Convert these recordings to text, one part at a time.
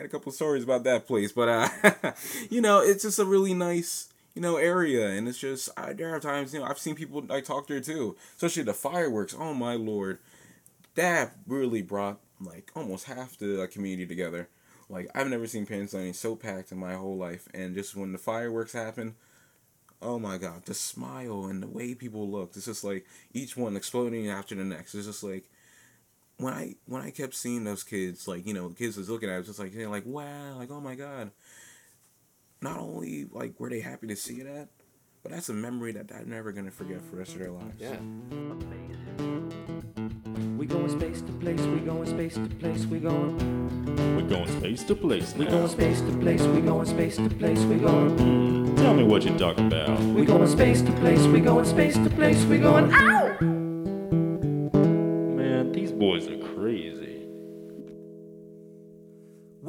got a couple stories about that place, but uh, you know, it's just a really nice you know area, and it's just I, there are times you know I've seen people like talk there too, especially the fireworks. Oh my lord, that really brought like almost half the community together. Like I've never seen Pennsylvania so packed in my whole life, and just when the fireworks happen, oh my god, the smile and the way people looked, it's just like each one exploding after the next. It's just like when I when I kept seeing those kids, like you know, the kids was looking at, it, was just like you know, like wow, like oh my god. Not only like were they happy to see that, but that's a memory that they're never gonna forget for the rest of their lives. Yeah. We going space to place, we going space to place, we going. We're going space to place We going space to place, we going space to place, we going. Tell me what you're talking about. We going space to place, we going space to place, we going. Ow!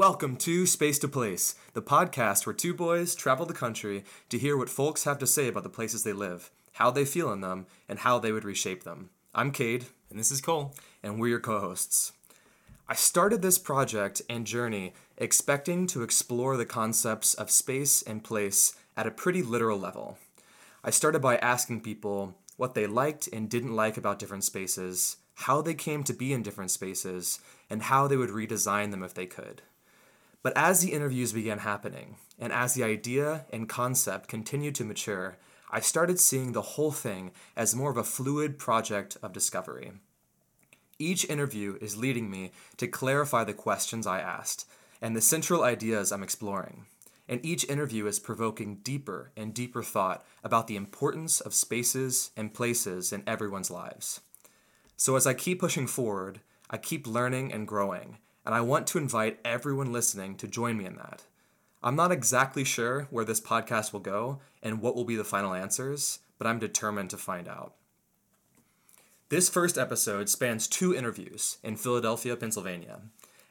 Welcome to Space to Place, the podcast where two boys travel the country to hear what folks have to say about the places they live, how they feel in them, and how they would reshape them. I'm Cade, And this is Cole. and we're your co hosts. I started this project and journey expecting to explore the concepts of space and place at a pretty literal level. I started by asking people what they liked and didn't like about different spaces, how they came to be in different spaces, and how they would redesign them if they could. But as the interviews began happening, and as the idea and concept continued to mature, I started seeing the whole thing as more of a fluid project of discovery. Each interview is leading me to clarify the questions I asked and the central ideas I'm exploring. And each interview is provoking deeper and deeper thought about the importance of spaces and places in everyone's lives. So as I keep pushing forward, I keep learning and growing, and I want to invite everyone listening to join me in that. I'm not exactly sure where this podcast will go and what will be the final answers, but I'm determined to find out. This first episode spans two interviews in Philadelphia, Pennsylvania,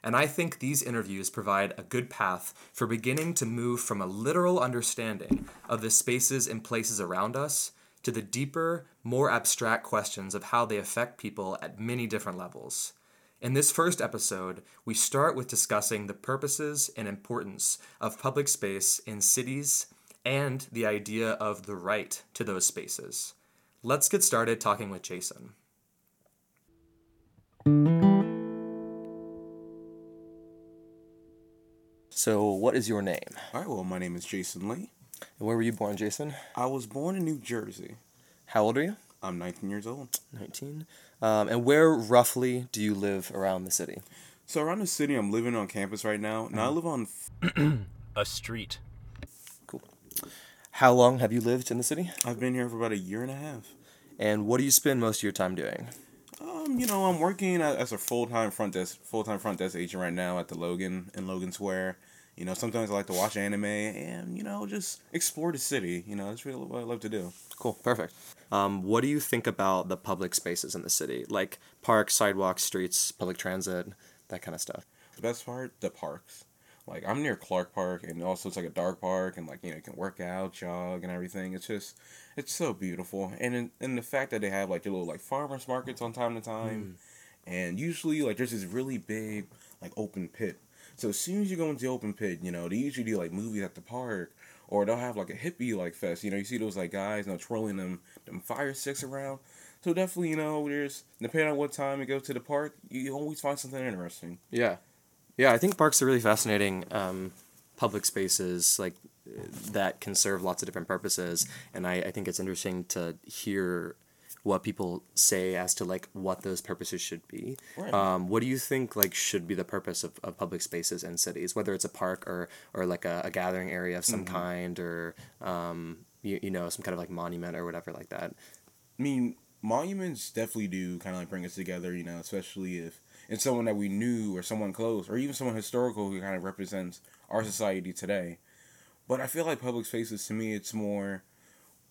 and I think these interviews provide a good path for beginning to move from a literal understanding of the spaces and places around us to the deeper, more abstract questions of how they affect people at many different levels. In this first episode, we start with discussing the purposes and importance of public space in cities and the idea of the right to those spaces. Let's get started talking with Jason. So, what is your name? All right. Well, my name is Jason Lee. And where were you born, Jason? I was born in New Jersey. How old are you? I'm 19 years old. 19. Um, and where roughly do you live around the city? So around the city, I'm living on campus right now. Now I live on. A street. Cool. How long have you lived in the city? I've been here for about a year and a half. And what do you spend most of your time doing? Um, you know, I'm working as a full time front desk full time front desk agent right now at the Logan in Logan Square. You know, sometimes I like to watch anime and you know just explore the city. You know, that's really what I love to do. Cool, perfect. Um, what do you think about the public spaces in the city, like parks, sidewalks, streets, public transit, that kind of stuff? The best part, the parks. Like I'm near Clark Park, and also it's like a dark park, and like you know you can work out, jog, and everything. It's just, it's so beautiful, and in, and the fact that they have like their little like farmers markets on time to time, and usually like there's this really big like open pit. So as soon as you go into the open pit, you know they usually do like movies at the park, or they'll have like a hippie like fest. You know you see those like guys, you know, twirling them them fire sticks around. So definitely, you know, there's depending on what time you go to the park, you always find something interesting. Yeah, yeah. I think parks are really fascinating um, public spaces, like that can serve lots of different purposes, and I, I think it's interesting to hear what people say as to like what those purposes should be. Right. Um, what do you think like should be the purpose of, of public spaces and cities, whether it's a park or or like a, a gathering area of some kind or um, you, you know some kind of like monument or whatever like that. I mean, monuments definitely do kind of like bring us together, you know, especially if it's someone that we knew or someone close or even someone historical who kind of represents our society today. But I feel like public spaces to me, it's more.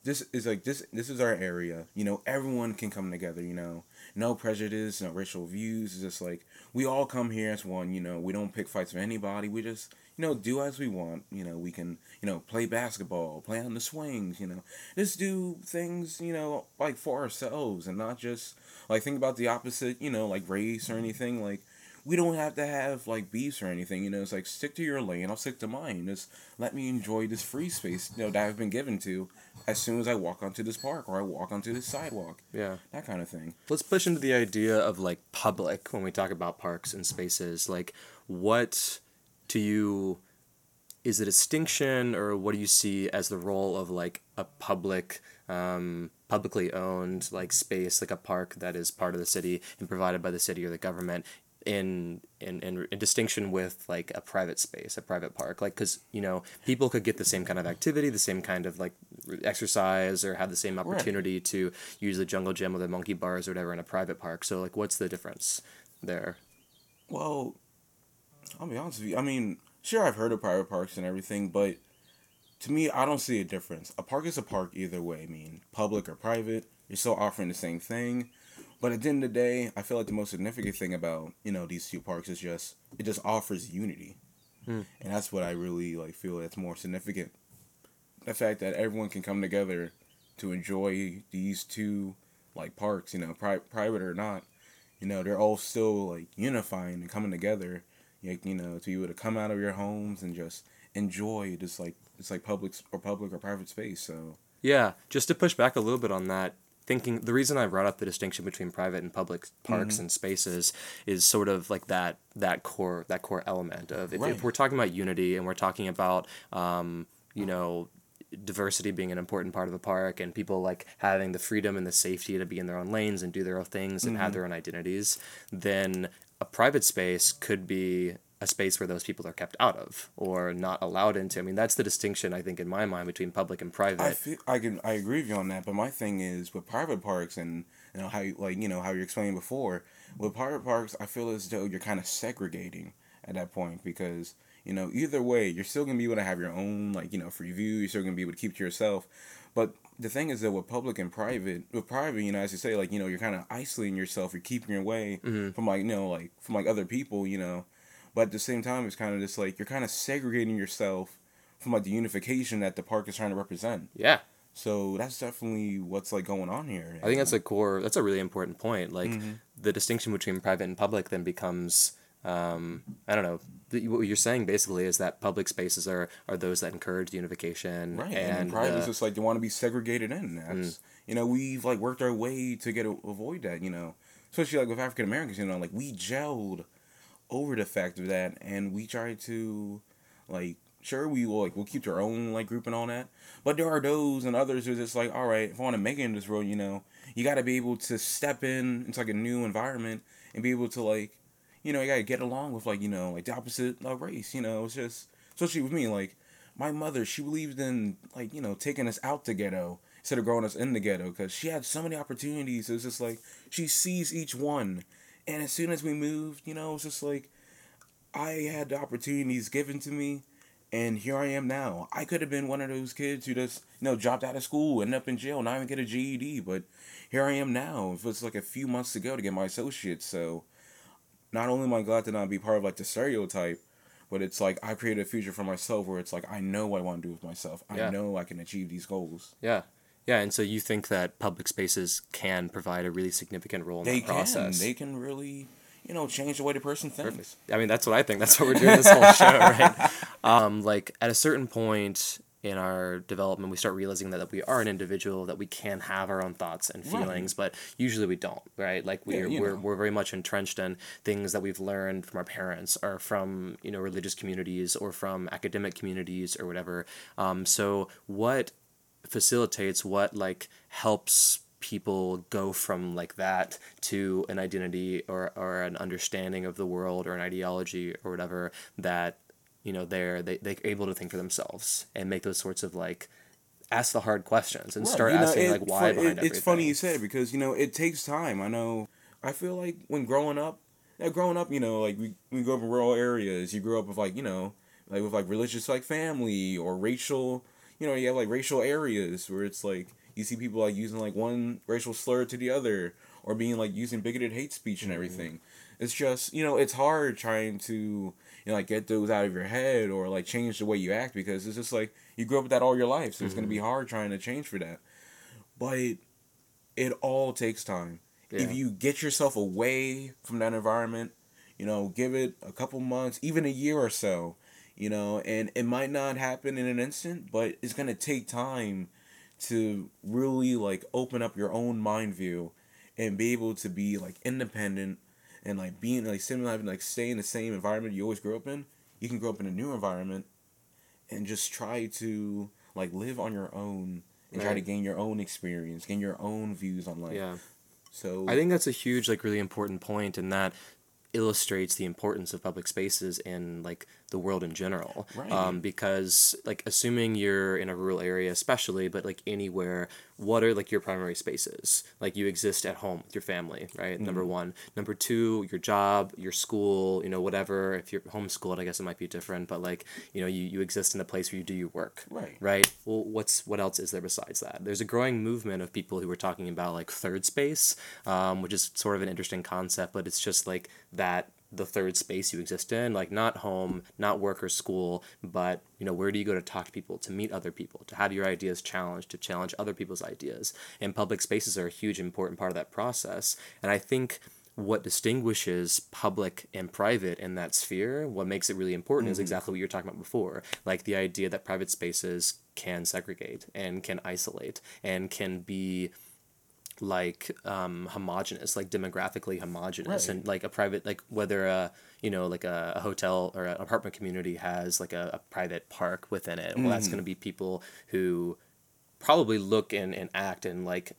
This is like this. This is our area. You know, everyone can come together. You know, no prejudice, no racial views. It's just like we all come here as one. You know, we don't pick fights with anybody. We just you know do as we want. You know, we can you know play basketball, play on the swings. You know, just do things you know like for ourselves and not just like think about the opposite. You know, like race or anything. Like we don't have to have like beefs or anything. You know, it's like stick to your lane. I'll stick to mine. Just let me enjoy this free space you know that I've been given to as soon as I walk onto this park or I walk onto this sidewalk. Yeah. That kind of thing. Let's push into the idea of like public when we talk about parks and spaces. Like, what to you is a distinction, or what do you see as the role of like a public, um, publicly owned like space, like a park that is part of the city and provided by the city or the government? In, in in in distinction with like a private space, a private park, like because you know people could get the same kind of activity, the same kind of like exercise, or have the same opportunity to use the jungle gym or the monkey bars or whatever in a private park. So like, what's the difference there? Well, I'll be honest with you. I mean, sure, I've heard of private parks and everything, but to me, I don't see a difference. A park is a park either way. I mean, public or private, you're still offering the same thing. But at the end of the day, I feel like the most significant thing about you know these two parks is just it just offers unity, hmm. and that's what I really like feel that's more significant. The fact that everyone can come together to enjoy these two like parks, you know, pri- private or not, you know, they're all still like unifying and coming together. Like, you know, to be able to come out of your homes and just enjoy this like it's like public or public or private space. So Yeah, just to push back a little bit on that, thinking the reason I brought up the distinction between private and public parks mm-hmm. and spaces is sort of like that that core that core element of if, Right. if we're talking about unity and we're talking about um, you mm. know diversity being an important part of a park and people like having the freedom and the safety to be in their own lanes and do their own things and have mm-hmm. their own identities then a private space could be a space where those people are kept out of or not allowed into i mean that's the distinction i think in my mind between public and private I feel I can I agree with you on that, but my thing is with private parks and you know how you like you know how you explained before with private parks, I feel as though you're kind of segregating at that point because you know either way you're still gonna be able to have your own like you know free view. You're still gonna be able to keep to yourself, but the thing is that with public and private, with private, you know, as you say, like you know, you're kind of isolating yourself. You're keeping your way mm-hmm. from like you know like from like other people, you know. But at the same time, it's kind of just like you're kind of segregating yourself from like the unification that the park is trying to represent. yeah So that's definitely what's like going on here. I think that's a core. That's a really important point. Like Mm-hmm. the distinction between private and public then becomes. Um, I don't know. The, what you're saying basically is that public spaces are are those that encourage unification, right. And, and private uh, is just like they want to be segregated in. That's you know we've like worked our way to get avoid that. You know, especially like with African Americans. You know, like we gelled over the fact of that, and we try to like sure we will like we'll keep our own like group and all that, but there are those and others who are just like all right, if I want to make it in this world, you know, you got to be able to step in into like a new environment and be able to like you know, you gotta get along with like, you know, like the opposite uh, race, you know, it's just especially with me, like my mother, she believed in like, you know, taking us out the ghetto instead of growing us in the ghetto because she had so many opportunities. It was just like she sees each one. And as soon as we moved, you know, it's just like I had the opportunities given to me and here I am now. I could have been one of those kids who just, you know, dropped out of school, ended up in jail, not even get a GED, but here I am now. It was like a few months ago to get my associate. so not only am I glad to not be part of like the stereotype, but it's like I created a future for myself where it's like I know what I want to do with myself. Yeah. I know I can achieve these goals. yeah, yeah. And so you think that public spaces can provide a really significant role in They that can. process? They can really, you know, change the way the person thinks. I mean, that's what I think. That's what we're doing this whole show, right? Um, like at a certain point in our development, we start realizing that, we are an individual, that we can have our own thoughts and Right. feelings, but usually we don't, right? Like we're you we're, know. we're very much entrenched in things that we've learned from our parents or from you know religious communities or from academic communities or whatever. Um, so what facilitates what like helps people go from like that to an identity or, or an understanding of the world or an ideology or whatever that you know they're they, they're able to think for themselves and make those sorts of like ask the hard questions and Right, start you know, asking it- like why it- behind everything. It's funny you said it because you know it takes time. I know. I feel like when growing up, yeah, growing up, you know, like we we grew up in rural areas. You grew up with like you know, like with like religious like family or racial. You know, you have like racial areas where it's like you see people like using like one racial slur to the other or being like using bigoted hate speech Mm-hmm. and everything. It's just you know it's hard trying to you know like get those out of your head or like change the way you act because it's just like you grew up with that all your life, so it's gonna be Mm-hmm. hard trying to change for that. But it all takes time. If you get yourself away from that environment, You know, give it a couple months, even a year or so. You know, and it might not happen in an instant, but it's gonna take time to really like open up your own mind view and be able to be like independent and like being like similar like stay in the same environment you always grew up in. You can grow up in a new environment and just try to like live on your own and try to gain your own experience gain your own views on life. Yeah. so I think that's a huge, like, really important point, and that illustrates the importance of public spaces in like the world in general. Right. Um, because like assuming you're in a rural area, especially, but like anywhere, what are like your primary spaces? Like you exist at home with your family, right? Number Mm-hmm. one. Number two, your job, your school, you know, whatever. If you're homeschooled, I guess it might be different, but like you know, you you exist in a place where you do your work. Right. Right. Well, what's what else is there besides that? There's a growing movement of people who are talking about like third space, um, which is sort of an interesting concept, but it's just like that the third space you exist in, like not home, not work or school, but you know where do you go to talk to people, to meet other people, to have your ideas challenged, to challenge other people's ideas, and public spaces are a huge important part of that process. And I think what distinguishes public and private in that sphere, what makes it really important is mm-hmm. exactly what you were talking about before. Like the idea that private spaces can segregate and can isolate and can be like um homogenous like demographically homogenous Right. and like a private like whether a you know like a, a hotel or an apartment community has like a, a private park within it well that's Mm-hmm. going to be people who probably look and, and act and like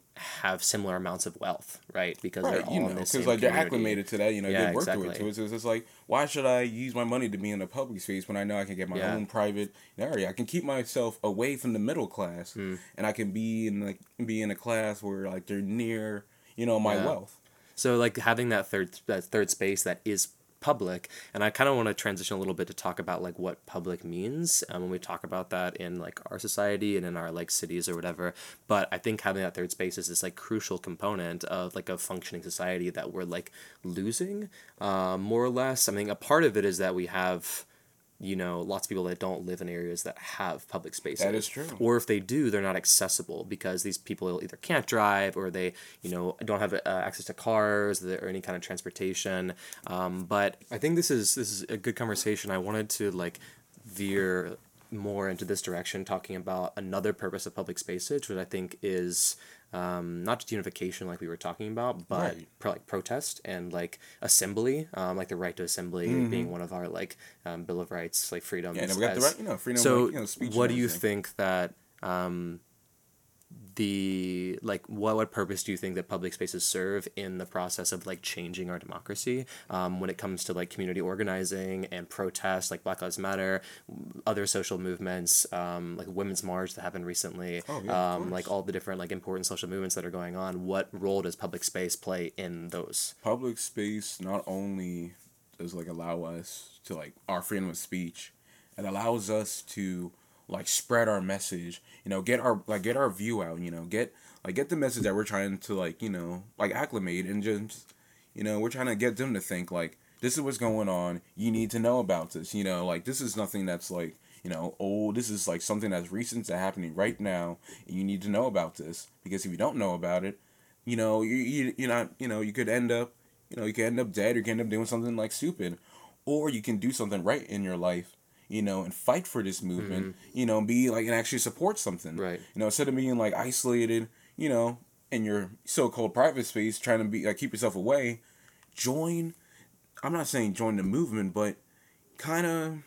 have similar amounts of wealth right because right they're all you in know the because same like they're community. acclimated to that you know Yeah, they work through it exactly. too it's, just like why should i use my money to be in a public space when i know i can get my Yeah. own private area i can keep myself away from the middle class Hmm. and i can be in like be in a class where like they're near you know my Yeah. wealth So like having that third that third space that is public, and I kind of want to transition a little bit to talk about like what public means um, when we talk about that in like our society and in our like cities or whatever. But I think having that third space is this like crucial component of like a functioning society that we're like losing, um, more or less. I mean, a part of it is that we have you know lots of people that don't live in areas that have public spaces. That is true. or if they do they're not accessible because these people either can't drive or they you know don't have uh, access to cars or any kind of transportation. Um, but i think this is this is a good conversation. I wanted to like veer more into this direction talking about another purpose of public spaces which i think is um, not just unification like we were talking about but Right. pro- like protest and like assembly um, like the right to assembly being one of our like um, bill of rights like freedoms Mm-hmm. Yeah, and we got the right, you know, freedom so of, like, you know, speech. what do you think that um the like what what purpose do you think that public spaces serve in the process of like changing our democracy? Um, when it comes to like community organizing and protest like black lives matter other social movements um, like women's march that happened recently Oh, yeah, um, like all the different like important social movements that are going on what role does public space play in those? Public space not only does like allow us to like our freedom of speech it allows us to like spread our message you know get our like get our view out you know get like get the message that we're trying to like you know like acclimate and just you know we're trying to get them to think like this is what's going on. You need to know about this you know like this is nothing that's like you know old. This is like something that's recent that's happening right now. And you need to know about this because if you don't know about it you know you, you you're not you know you could end up you know you could end up dead or you could end up doing something like stupid. Or you can do something right in your life you know and fight for this movement you know be like and actually support something Mm-hmm. Right. you know instead of being like isolated you know in your so-called private space trying to be like keep yourself away join i'm not saying join the movement but kind of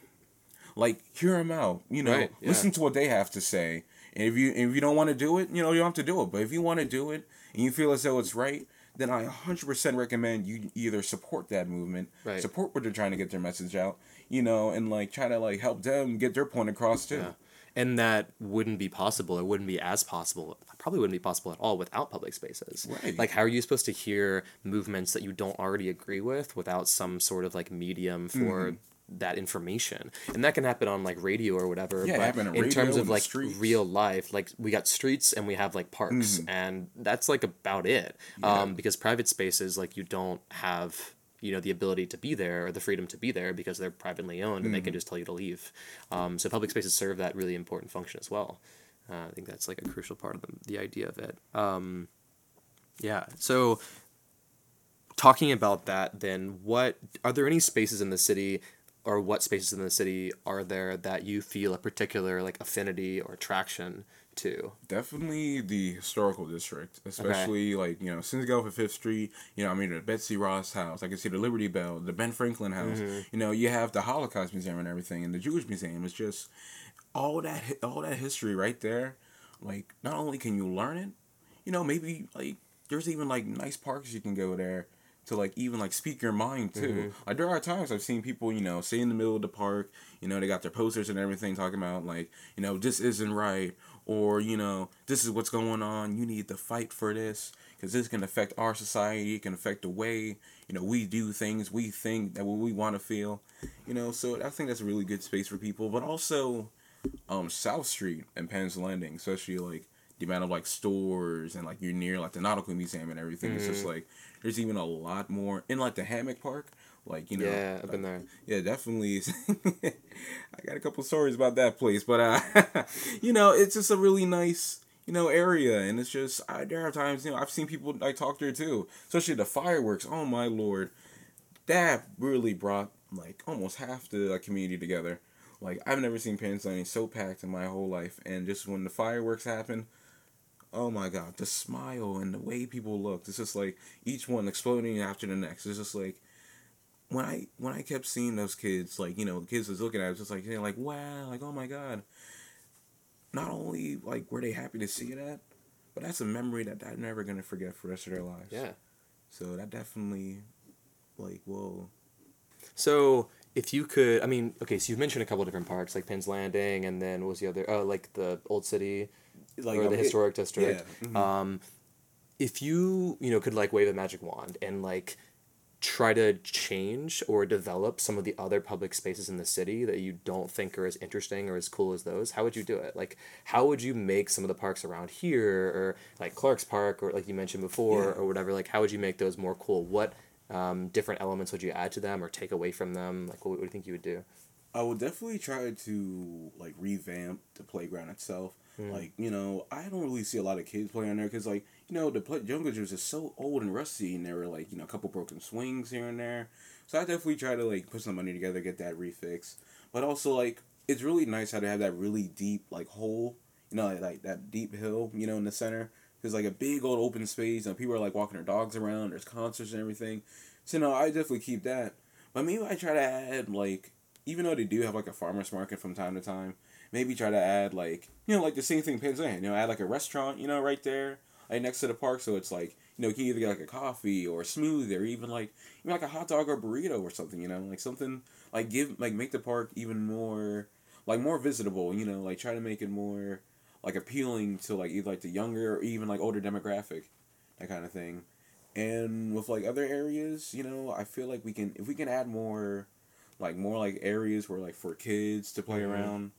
like hear them out you know Right, yeah. listen to what they have to say and if you if you don't want to do it you know you don't have to do it but if you want to do it and you feel as though it's right then i 100% recommend you either support that movement Right. support what they're trying to get their message out you know and like try to like help them get their point across too Yeah. And that wouldn't be possible. It wouldn't be as possible. Probably wouldn't be possible at all without public spaces. Right. Like, how are you supposed to hear movements that you don't already agree with without some sort of like medium for Mm-hmm. that information? And that can happen on like radio or whatever. Yeah, but in terms of like real life, like we got streets and we have like parks, Mm-hmm. and that's like about it. Um, because private spaces, like you don't have you know the ability to be there or the freedom to be there because they're privately owned and they Mm-hmm. can just tell you to leave. Um, so public spaces serve that really important function as well. Uh, i think that's like a crucial part of the, the idea of it. Um, yeah so talking about that, then what are there any spaces in the city, or what spaces in the city are there that you feel a particular like affinity or attraction to? Definitely the historical district, especially like you know, since go for Fifth Street, you know, I mean the Betsy Ross house. I can see the Liberty Bell, the Ben Franklin house. Mm-hmm. You know, you have the Holocaust Museum and everything, and the Jewish Museum. It's just all that all that history right there. Like, not only can you learn it, you know, maybe like there's even like nice parks you can go there to like even like speak your mind too. Mm-hmm. Like there are times I've seen people, you know, stay in the middle of the park, you know, they got their posters and everything talking about like, you know, this isn't right or, you know, this is what's going on. You need to fight for this because this can affect our society, it can affect the way, you know, we do things, we think that what we want to feel. You know, so I think that's a really good space for people, but also um South Street and Penn's Landing, especially like the amount of like stores and like you're near like the nautical museum and everything. It's just like there's even a lot more in like the hammock park. Like you know, yeah, I've been there. yeah, definitely. I got a couple stories about that place, but uh, you know, it's just a really nice you know area, and it's just I, there are times you know I've seen people like talk there too, especially the fireworks. Oh my lord, that really brought like almost half the like, community together. Like I've never seen Pennsylvania so packed in my whole life, and just when the fireworks happen, oh my god, the smile and the way people looked. It's just like each one exploding after the next. It's just like when I when I kept seeing those kids, like you know, the kids was looking at, it, it was just like, like wow, like oh my god. Not only like were they happy to see that, but that's a memory that they're never gonna forget for the rest of their lives. Yeah. So that definitely, like, whoa. So if you could, I mean, okay, so you've mentioned a couple different parks, like Penn's Landing, and then what was the other? Oh, like the Old City, Like or um, the it- historic district. yeah, mhm. Um, if you you know could like wave a magic wand and like try to change or develop some of the other public spaces in the city that you don't think are as interesting or as cool as those, how would you do it? Like, how would you make some of the parks around here, or like Clark's Park, or like you mentioned before, Yeah. or whatever? Like, how would you make those more cool? What um, different elements would you add to them or take away from them? Like, what, what do you think you would do? I would definitely try to like revamp the playground itself. Mm. Like you know, I don't really see a lot of kids playing on there because like you know the play- jungle gyms is so old and rusty, and there were like you know a couple broken swings here and there. So I definitely try to like put some money together, get that refixed. But also like it's really nice how they have that really deep like hole, you know, like, like that deep hill, you know, in the center. There's like a big old open space, and people are like walking their dogs around. There's concerts and everything. So no, I definitely keep that. But maybe I try to add like even though they do have like a farmers market from time to time, maybe try to add like you know like the same thing Land, you know, add like a restaurant, you know, right there, like next to the park, so it's like you know you can either get like a coffee or a smoothie or even like even like a hot dog or burrito or something, you know, like something like give like make the park even more like more visitable, you know, like try to make it more like appealing to like either like the younger or even like older demographic, that kind of thing. And with like other areas, you know, I feel like we can if we can add more like more like areas where like for kids to play Mhm. around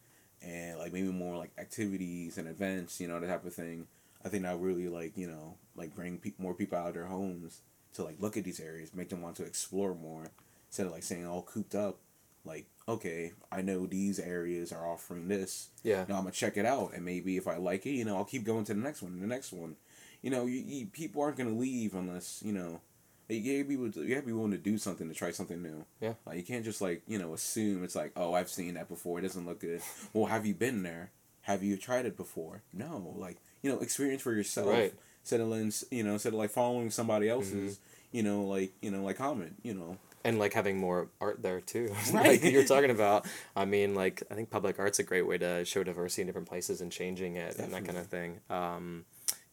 and like maybe more like activities and events, you know, that type of thing. I think that really like, you know, like bring pe- more people out of their homes to like look at these areas, make them want to explore more instead of like saying all cooped up. Like, okay, I know these areas are offering this. Yeah. Now I'm gonna check it out, and maybe if I like it, you know, I'll keep going to the next one, and the next one. You know, you, you people aren't gonna leave unless you know. You gotta be you gotta be willing to do something to try something new. Yeah. Like you can't just like you know assume it's like oh I've seen that before it doesn't look good. Well, have you been there? Have you tried it before? No. Like you know experience for yourself. Right. Instead of you know instead of like following somebody else's you know like you know like comment you know and like having more art there too Right. like you're talking about i mean like i think public art's a great way to show diversity in different places and changing it and that kind of thing um,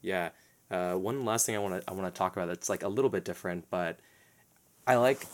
yeah uh, one last thing i want to i want to talk about that's like a little bit different but i like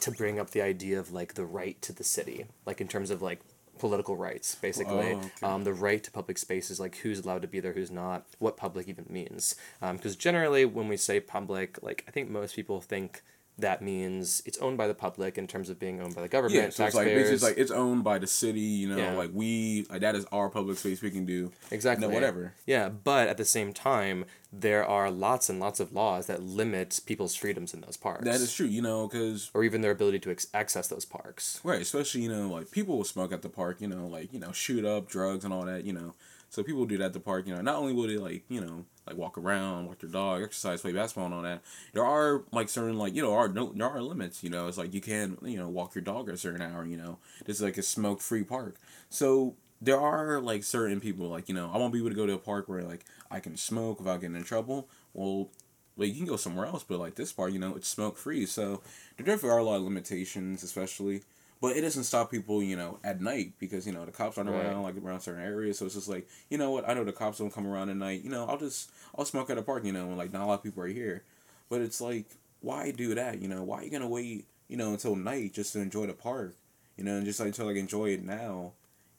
to bring up the idea of like the right to the city like in terms of like political rights basically Oh, okay. um, the right to public spaces like who's allowed to be there who's not what public even means because generally when we say public like i think most people think that means it's owned by the public in terms of being owned by the government yeah so it's like it's like it's owned by the city you know Yeah. like we like that is our public space we can do. Exactly. No, whatever. Yeah but at the same time there are lots and lots of laws that limit people's freedoms in those parks. That is true you know because or even their ability to ex- access those parks. Right, especially you know like people will smoke at the park, you know, like you know shoot up drugs and all that, you know. So people do that at the park. You know, not only will they like you know like walk around, walk their dog, exercise, play basketball, and all that. There are like certain like you know are no there are limits. You know, it's like you can you know walk your dog at a certain hour. You know, this is like a smoke free park. So there are like certain people like you know I want people to go to a park where like I can smoke without getting in trouble. Well, like you can go somewhere else, but like this park, you know, it's smoke free. So there definitely are a lot of limitations, especially. But it doesn't stop people, you know, at night because you know the cops aren't Right. around like around certain areas. So it's just like, you know what? I know the cops don't come around at night. You know, I'll just I'll smoke at a park. You know, and like not a lot of people are here. But it's like, why do that? You know, why are you gonna wait? You know, until night just to enjoy the park. You know, and just like to like enjoy it now.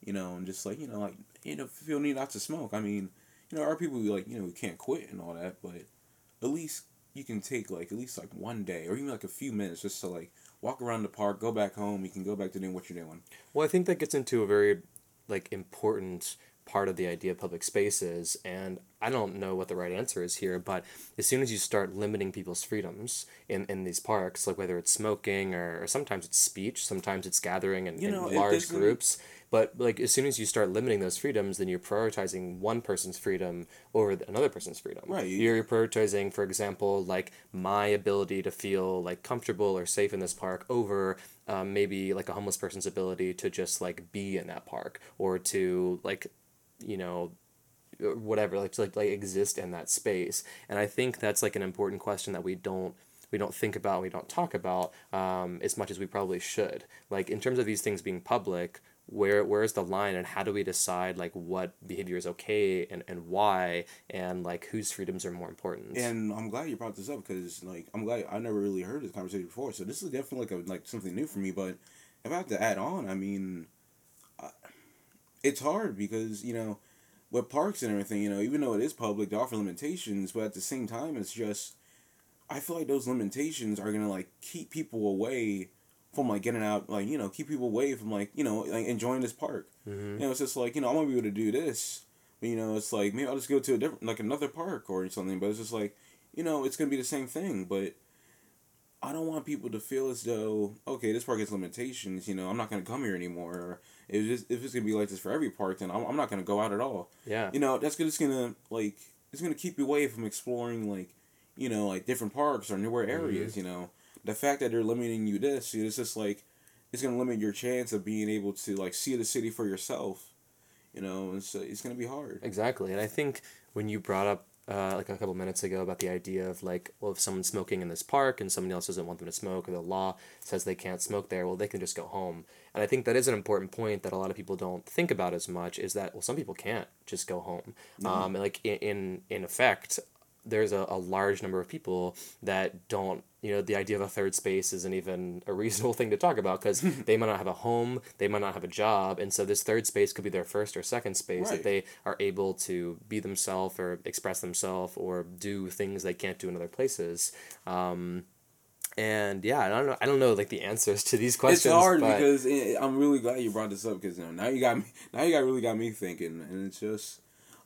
You know, and just like you know, like you know, feel need not to smoke. I mean, you know, there are people who like you know who can't quit and all that, but at least you can take like at least like one day or even like a few minutes just to like walk around the park, go back home. You can go back to doing what you're doing. Well, I think that gets into a very like important part of the idea of public spaces and I don't know what the right answer is here, but as soon as you start limiting people's freedoms in, in these parks, like whether it's smoking or, or sometimes it's speech, sometimes it's gathering in, You know, in large groups. But like as soon as you start limiting those freedoms, then you're prioritizing one person's freedom over another person's freedom. Right. You're prioritizing, for example, like my ability to feel like comfortable or safe in this park over um, maybe like a homeless person's ability to just like be in that park or to like, you know, whatever like to like, like exist in that space. And I think that's like an important question that we don't we don't think about we don't talk about um, as much as we probably should. Like in terms of these things being public, where where's the line and how do we decide like what behavior is okay and, and why and like whose freedoms are more important And I'm glad you brought this up because like I'm glad I never really heard this conversation before. So this is definitely like a like something new for me. But if I have to add on, I mean, I, it's hard because you know, with parks and everything, you know, even though it is public, they offer limitations. But at the same time, it's just I feel like those limitations are gonna like keep people away from like getting out, like you know, keep people away from like you know like enjoying this park. Mm-hmm. You know, it's just like you know I want to be able to do this, but you know it's like maybe I'll just go to a different like another park or something. But it's just like you know it's gonna be the same thing, but. I don't want people to feel as though okay, this park has limitations. You know, I'm not gonna come here anymore. Or if it's, if it's gonna be like this for every park, then I'm, I'm not gonna go out at all. yeah You know, that's just gonna like it's gonna keep you away from exploring like you know like different parks or newer mm-hmm. areas. You know, the fact that they're limiting you this, it's just like it's gonna limit your chance of being able to like see the city for yourself. You know, and so it's gonna be hard. Exactly, and I think when you brought up uh, like a couple minutes ago about the idea of like, well, if someone's smoking in this park and somebody else doesn't want them to smoke, or the law says they can't smoke there, well, they can just go home. And I think that is an important point that a lot of people don't think about as much. Is that well, some people can't just go home. Um, and like in, in effect, there's a, a large number of people that don't you know the idea of a third space isn't even a reasonable thing to talk about because they might not have a home they might not have a job and so this third space could be their first or second space Right. that they are able to be themselves or express themselves or do things they can't do in other places um, and yeah i don't know i don't know like the answers to these questions it's hard because it, I'm really glad you brought this up because you know, now you got me. Now you got really got me thinking, and it's just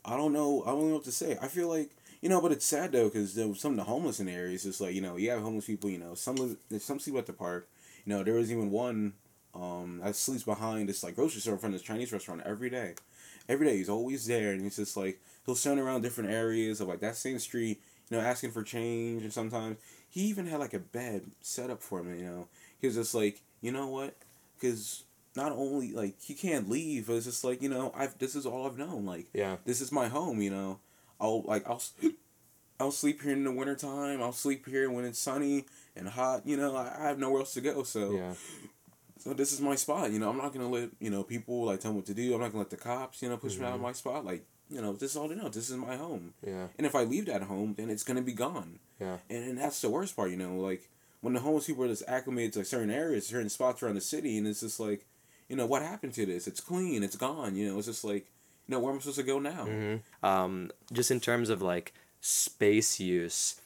I don't know. I don't know what to say. I feel like you know, but it's sad though because some of the homeless in the areas, it's like you know, you have homeless people. You know, some live, some sleep at the park. You know, there was even one um that sleeps behind this like grocery store in front of this Chinese restaurant every day. Every day he's always there, and he's just like he'll stand around different areas of like that same street. You know, asking for change, and sometimes he even had like a bed set up for him. You know, he was just like, you know what, because not only like he can't leave, but it's just like you know I've this is all I've known. Like yeah this is my home. You know, I'll like I'll I'll sleep here in the wintertime. I'll sleep here when it's sunny and hot. You know, I, I have nowhere else to go. So yeah so this is my spot. You know, I'm not gonna let you know people like tell me what to do. I'm not gonna let the cops you know push me out of mm-hmm. my spot. Like you know, this is all they know. This is my home. yeah And if I leave that home, then it's gonna be gone. yeah And, and that's the worst part, you know, like when the homeless people are just acclimated to like, certain areas, certain spots around the city, and it's just like, you know, what happened to this? It's clean, it's gone, you know, it's just like, know, where am I supposed to go now? um, just in terms of like space use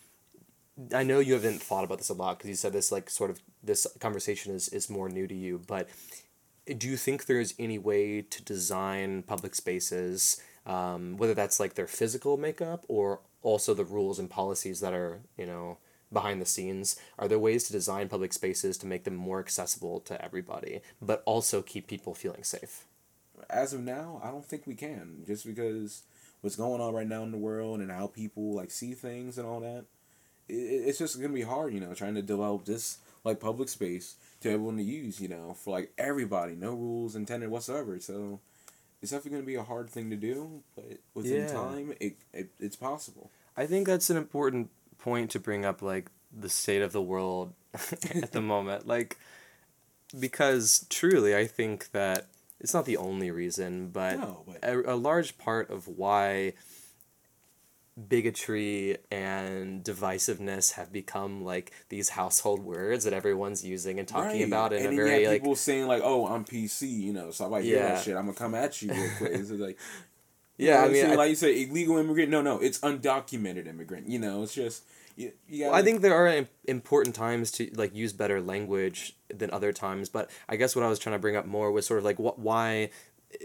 i know you haven't thought about this a lot because you said this like sort of this conversation is, is more new to you but do you think there's any way to design public spaces um, whether that's like their physical makeup or also the rules and policies that are you know behind the scenes? Are there ways to design public spaces to make them more accessible to everybody but also keep people feeling safe as of now, I don't think we can. Just because what's going on right now in the world and how people like see things and all that, it, it's just gonna be hard. You know, trying to develop this like public space to everyone to use. You know, for like everybody, no rules intended whatsoever. So. It's definitely to be a hard thing to do, but within Yeah. time, it, it it's possible. I think that's an important point to bring up, like the state of the world at the moment. Like, because truly, I think that it's not the only reason, but, No, but- a, a large part of why bigotry and divisiveness have become like these household words that everyone's using and talking Right. about in and a very you have like people saying like, "Oh, I'm PC," you know, so if I hear Yeah. that shit, I'm gonna come at you real quick. It's like, yeah. I mean, I- like you say, illegal immigrant. No, no, it's undocumented immigrant. You know, it's just you. you Well, I think there are important times to like use better language than other times, but I guess what I was trying to bring up more was sort of like what why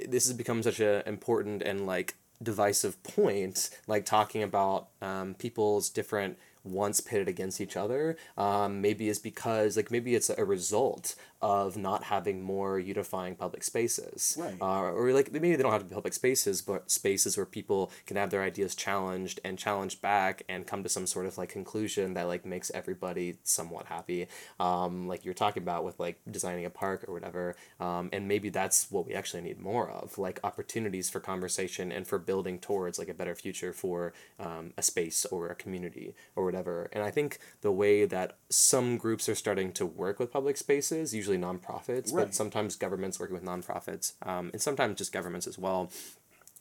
this has become such an important and like divisive point, like talking about um, people's different wants pitted against each other. Um, maybe is because like maybe it's a result of not having more unifying public spaces, Right. uh, or like maybe they don't have to be public spaces, but spaces where people can have their ideas challenged and challenged back and come to some sort of like conclusion that like makes everybody somewhat happy. Um, like you're talking about with like designing a park or whatever, um, and maybe that's what we actually need more of, like opportunities for conversation and for building towards like a better future for um, a space or a community or whatever. And I think the way that some groups are starting to work with public spaces, usually nonprofits, Right. but sometimes governments working with nonprofits, um, and sometimes just governments as well,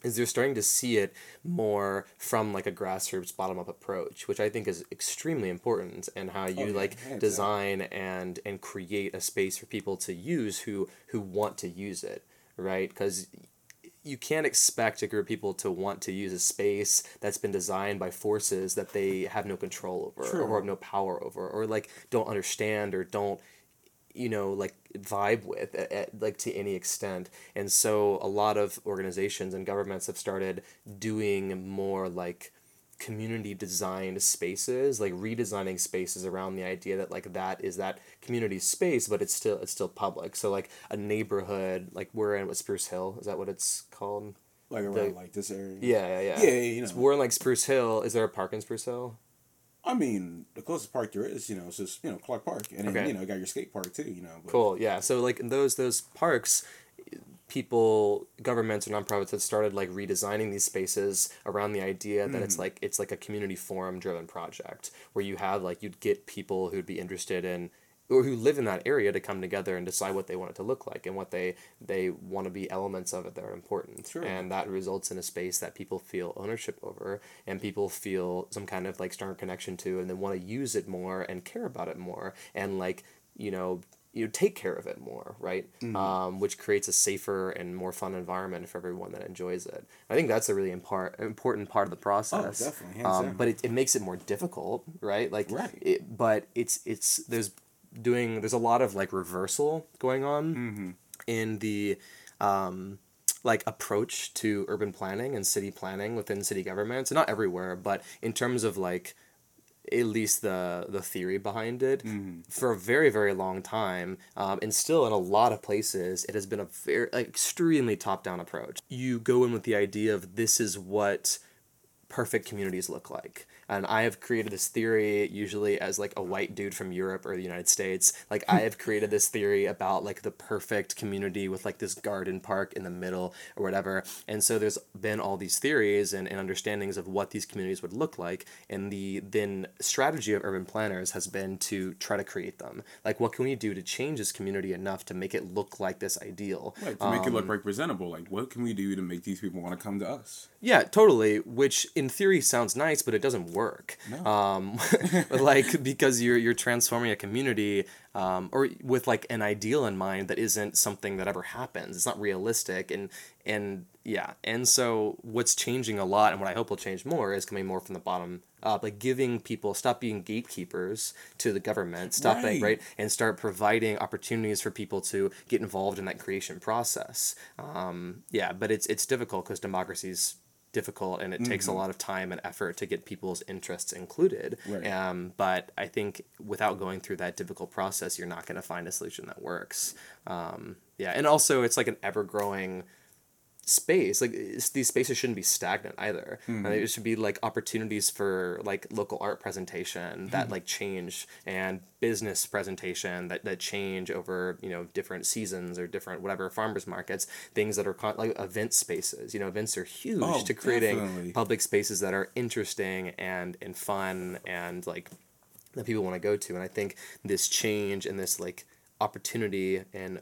is they're starting to see it more from like a grassroots bottom up approach, which I think is extremely important and how you yeah. like exactly. design and and create a space for people to use who who want to use it, right? Because you can't expect a group of people to want to use a space that's been designed by forces that they have no control over True. or have no power over or like don't understand or don't you know like vibe with at, at, like to any extent. And so a lot of organizations and governments have started doing more like community designed spaces like redesigning spaces around the idea that like that is that community space but it's still it's still public. So like a neighborhood like we're in what spruce hill? Is that what it's called? Like around the- like this area. yeah yeah yeah Yeah, yeah, you know. So we're in like spruce hill. Is there a park in spruce hill I mean, the closest park there is, you know, it's just you know Clark Park, and then Okay. you know you got your skate park too, you know. But, Cool. Yeah. So like in those those parks, people, governments or nonprofits have started like redesigning these spaces around the idea that it's mm-hmm. like it's like a community forum driven project where you have like you'd get people who'd be interested in or who live in that area to come together and decide what they want it to look like and what they they want to be elements of it that are important. Sure. and that results in a space that people feel ownership over and people feel some kind of like stronger connection to and then want to use it more and care about it more and like you know you take care of it more right? Um, which creates a safer and more fun environment for everyone that enjoys it. I think that's a really impar- important part of the process. Definitely, hands um, but it, it makes it more difficult right? Like Right. it, but it's it's there's doing there's a lot of like reversal going on Mm-hmm. in the um, like approach to urban planning and city planning within city governments. Not everywhere, but in terms of like at least the the theory behind it for a very very long time um, and still in a lot of places it has been a very like, extremely top down approach you go in with the idea of this is what perfect communities look like. And I have created this theory usually as like a white dude from Europe or the United States. Like I hmm. have created this theory about like the perfect community with like this garden park in the middle or whatever. And so there's been all these theories and, and understandings of what these communities would look like. And the then strategy of urban planners has been to try to create them. Like what can we do to change this community enough to make it look like this ideal? Right, to make it look um, like presentable. Like, what can we do to make these people want to come to us? Yeah, totally. Which in theory sounds nice, but it doesn't work. Um, like because you're you're transforming a community, um, or with like an ideal in mind that isn't something that ever happens. It's not realistic, and and yeah, and so what's changing a lot, and what I hope will change more, is coming more from the bottom up, like giving people stop being gatekeepers to the government, stop Right. being right, and start providing opportunities for people to get involved in that creation process. Um, yeah, but it's it's difficult because democracy's difficult and it takes a lot of time and effort to get people's interests included. Right. Um, but I think without going through that difficult process, you're not going to find a solution that works. Um, yeah, and also it's like an ever growing space like these spaces shouldn't be stagnant either Mm-hmm. and it should be like opportunities for like local art presentation that Mm-hmm. like change and business presentation that, that change over you know different seasons or different whatever farmers markets things that are con- like event spaces you know events are huge Oh, to creating definitely. public spaces that are interesting and and fun and like that people want to go to and i think this change and this like opportunity and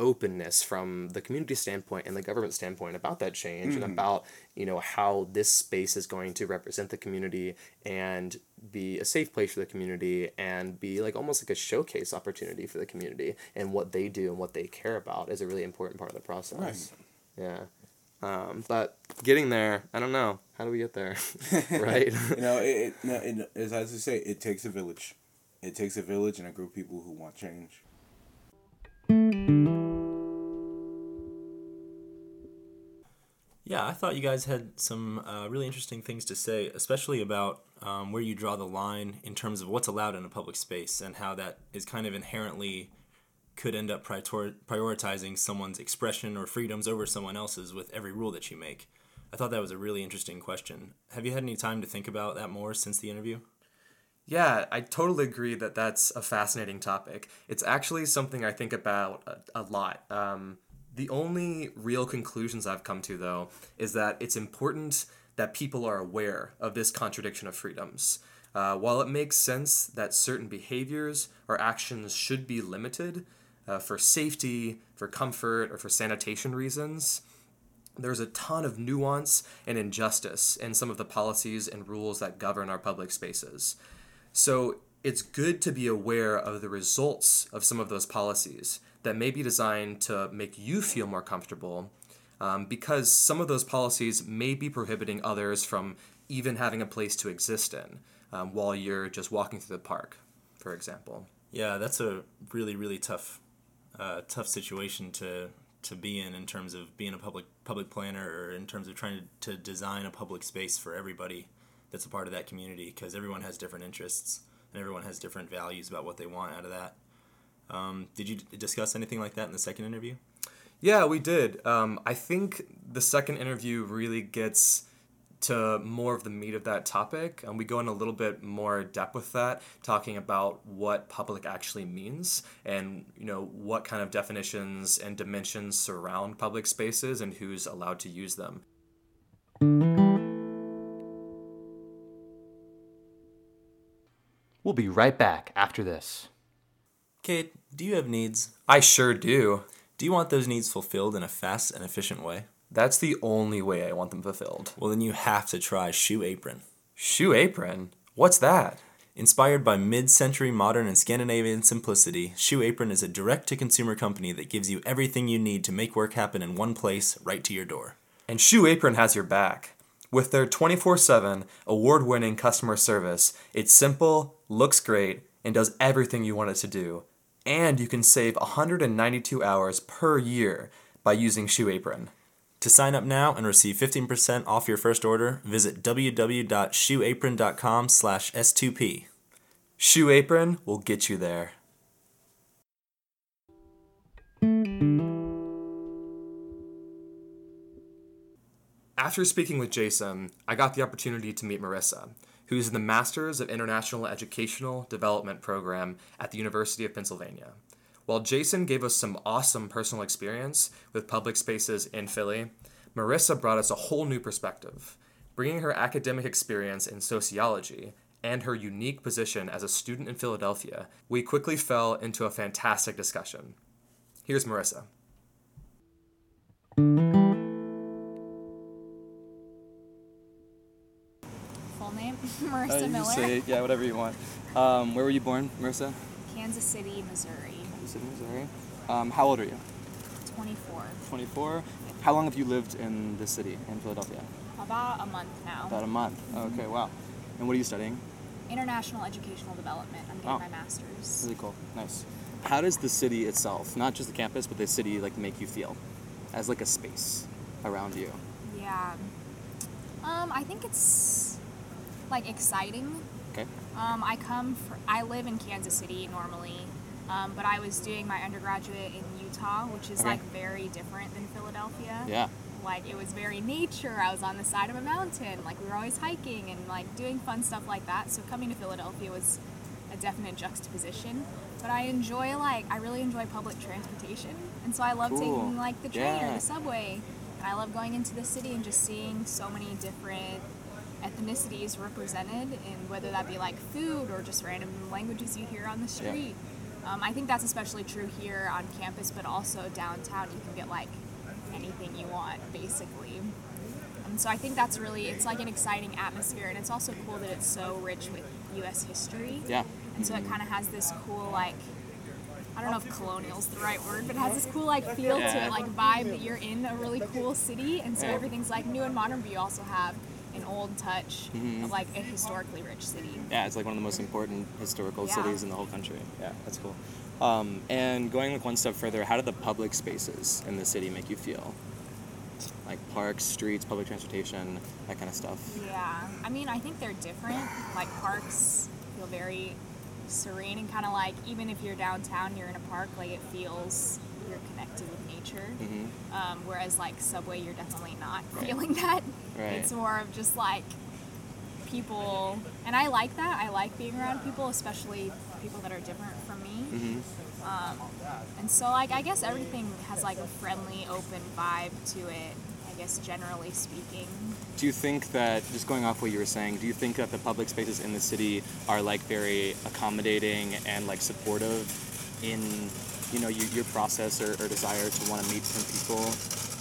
openness from the community standpoint and the government standpoint about that change and about you know how this space is going to represent the community and be a safe place for the community and be like almost like a showcase opportunity for the community and what they do and what they care about is a really important part of the process. Yeah. Um, but getting there i don't know. How do we get there? Right? You know, it, it, no, it, as I say, it takes a village. It takes a village and a group of people who want change. Yeah, I thought you guys had some uh, really interesting things to say, especially about um, where you draw the line in terms of what's allowed in a public space and how that is kind of inherently could end up prior- prioritizing someone's expression or freedoms over someone else's with every rule that you make. I thought that was a really interesting question. Have you had any time to think about that more since the interview? Yeah, I totally agree that that's a fascinating topic. It's actually something I think about a, a lot. Um, the only real conclusions I've come to, though, is that it's important that people are aware of this contradiction of freedoms. Uh, while it makes sense that certain behaviors or actions should be limited uh, for safety, for comfort, or for sanitation reasons, there's a ton of nuance and injustice in some of the policies and rules that govern our public spaces. So it's good to be aware of the results of some of those policies that may be designed to make you feel more comfortable um, because some of those policies may be prohibiting others from even having a place to exist in um, while you're just walking through the park, for example. Yeah, that's a really really tough, uh, tough situation to to be in in terms of being a public public planner or in terms of trying to, to design a public space for everybody that's a part of that community because everyone has different interests and everyone has different values about what they want out of that. Um, did you d- discuss anything like that in the second interview? Yeah, we did. Um, I think the second interview really gets to more of the meat of that topic, and we go in a little bit more depth with that, talking about what public actually means, and you know what kind of definitions and dimensions surround public spaces, and who's allowed to use them. We'll be right back after this. Kate, do you have needs? I sure do. Do you want those needs fulfilled in a fast and efficient way? That's the only way I want them fulfilled. Well, then you have to try Shoe Apron. Shoe apron? What's that? Inspired by mid century modern and Scandinavian simplicity, Shoe Apron is a direct to consumer company that gives you everything you need to make work happen in one place, right to your door. And Shoe Apron has your back. With their 24 7 award winning customer service, it's simple, looks great, and does everything you want it to do. And you can save 192 hours per year by using Shoe Apron. To sign up now and receive 15% off your first order, visit www.shoeapron.com slash S2P. Shoe Apron will get you there. After speaking with Jason, I got the opportunity to meet Marissa, who is in the Masters of International Educational Development program at the University of Pennsylvania. While Jason gave us some awesome personal experience with public spaces in Philly, Marissa brought us a whole new perspective, bringing her academic experience in sociology and her unique position as a student in Philadelphia. We quickly fell into a fantastic discussion. Here's Marissa. Name? Uh, Marissa you Miller. say yeah, whatever you want. Um, where were you born, Marissa? Kansas City, Missouri. Kansas City, Missouri. Um, how old are you? 24. 24. How long have you lived in this city, in Philadelphia? About a month now. About a month. Okay, wow. And what are you studying? International Educational Development. I'm getting Oh. my master's. Really cool. Nice. How does the city itself, not just the campus, but the city, like make you feel, as like a space around you? Yeah. Um, I think it's like exciting. Okay. Um, I come fr I live in Kansas City normally, um, but I was doing my undergraduate in Utah, which is Okay. like very different than Philadelphia. Yeah. Like it was very nature. I was on the side of a mountain. Like we were always hiking and like doing fun stuff like that. So coming to Philadelphia was a definite juxtaposition. But I enjoy like I really enjoy public transportation, and so I love Cool. taking like the train or the subway. And I love going into the city and just seeing so many different ethnicities represented in whether that be like food or just random languages you hear on the Yeah. street. Um, I think that's especially true here on campus, but also downtown. You can get like anything you want, basically. And so I think that's really it's like an exciting atmosphere, and it's also cool that it's so rich with U.S. history. Yeah. And so it kind of has this cool like I don't know if colonial is the right word, but it has this cool like feel to it, like vibe that you're in a really cool city, and so Yeah. everything's like new and modern, but you also have an old touch Mm-hmm. of like a historically rich city. Yeah, it's like one of the most important historical Yeah. cities in the whole country. Yeah, that's cool. Um, and going like one step further, how do the public spaces in the city make you feel? Like parks, streets, public transportation, that kind of stuff. Yeah, I mean, I think they're different. Like parks feel very serene and kind of like even if you're downtown, you're in a park, like it feels you're connected with nature. Mm-hmm. Um, whereas like subway, you're definitely not Right. feeling that. Right. It's more of just like people, and I like that. I like being around people, especially people that are different from me. Mm-hmm. Um, and so like I guess everything has like a friendly, open vibe to it. Guess generally speaking. Do you think that, just going off what you were saying, do you think that the public spaces in the city are like very accommodating and like supportive in, you know, your, your process or, or desire to want to meet different people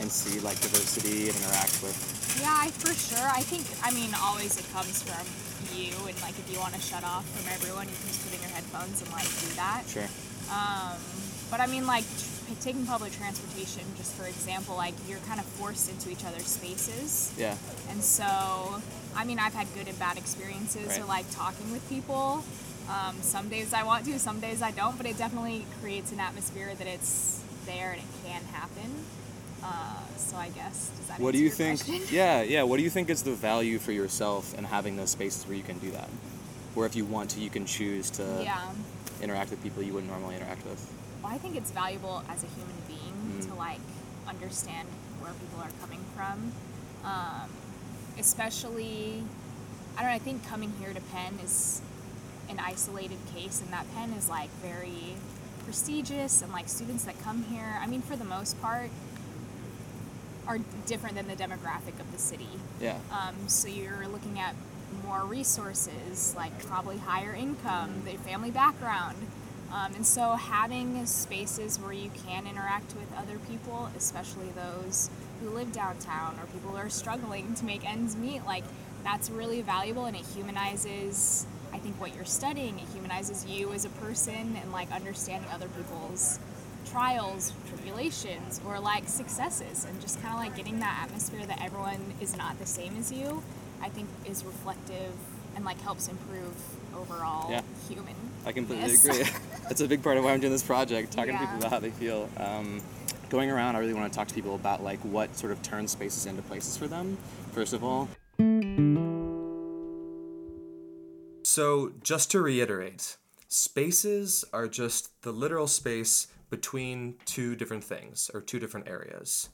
and see like diversity and interact with? Yeah, I, for sure. I think, I mean, always it comes from you, and like if you want to shut off from everyone, you can just put in your headphones and like do that. Sure. Um, but I mean, like taking public transportation, just for example, like you're kind of forced into each other's spaces, Yeah. and so I mean, I've had good and bad experiences, or Right. like talking with people. Um, some days I want to, some days I don't, but it definitely creates an atmosphere that it's there and it can happen. Uh, so I guess does that What do you think? question? Yeah, yeah. What do you think is the value for yourself in having those spaces where you can do that? Where if you want to, you can choose to yeah. interact with people you wouldn't normally interact with. I think it's valuable as a human being Mm. to like understand where people are coming from, um, especially. I don't know. I think coming here to Penn is an isolated case, and that Penn is like very prestigious, and like students that come here. I mean, for the most part, are different than the demographic of the city. Yeah. Um, so you're looking at more resources, like probably higher income, their family background. Um, and so having spaces where you can interact with other people, especially those who live downtown or people who are struggling to make ends meet, like that's really valuable and it humanizes, I think, what you're studying. It humanizes you as a person and like understanding other people's trials, tribulations, or like successes, and just kind of like getting that atmosphere that everyone is not the same as you, I think is reflective and like helps improve overall Yeah. human. I completely agree. That's a big part of why I'm doing this project, talking to people about how they feel. Um, going around, I really want to talk to people about like what sort of turns spaces into places for them. First of all, So, just to reiterate, spaces are just the literal space between two different things or two different areas,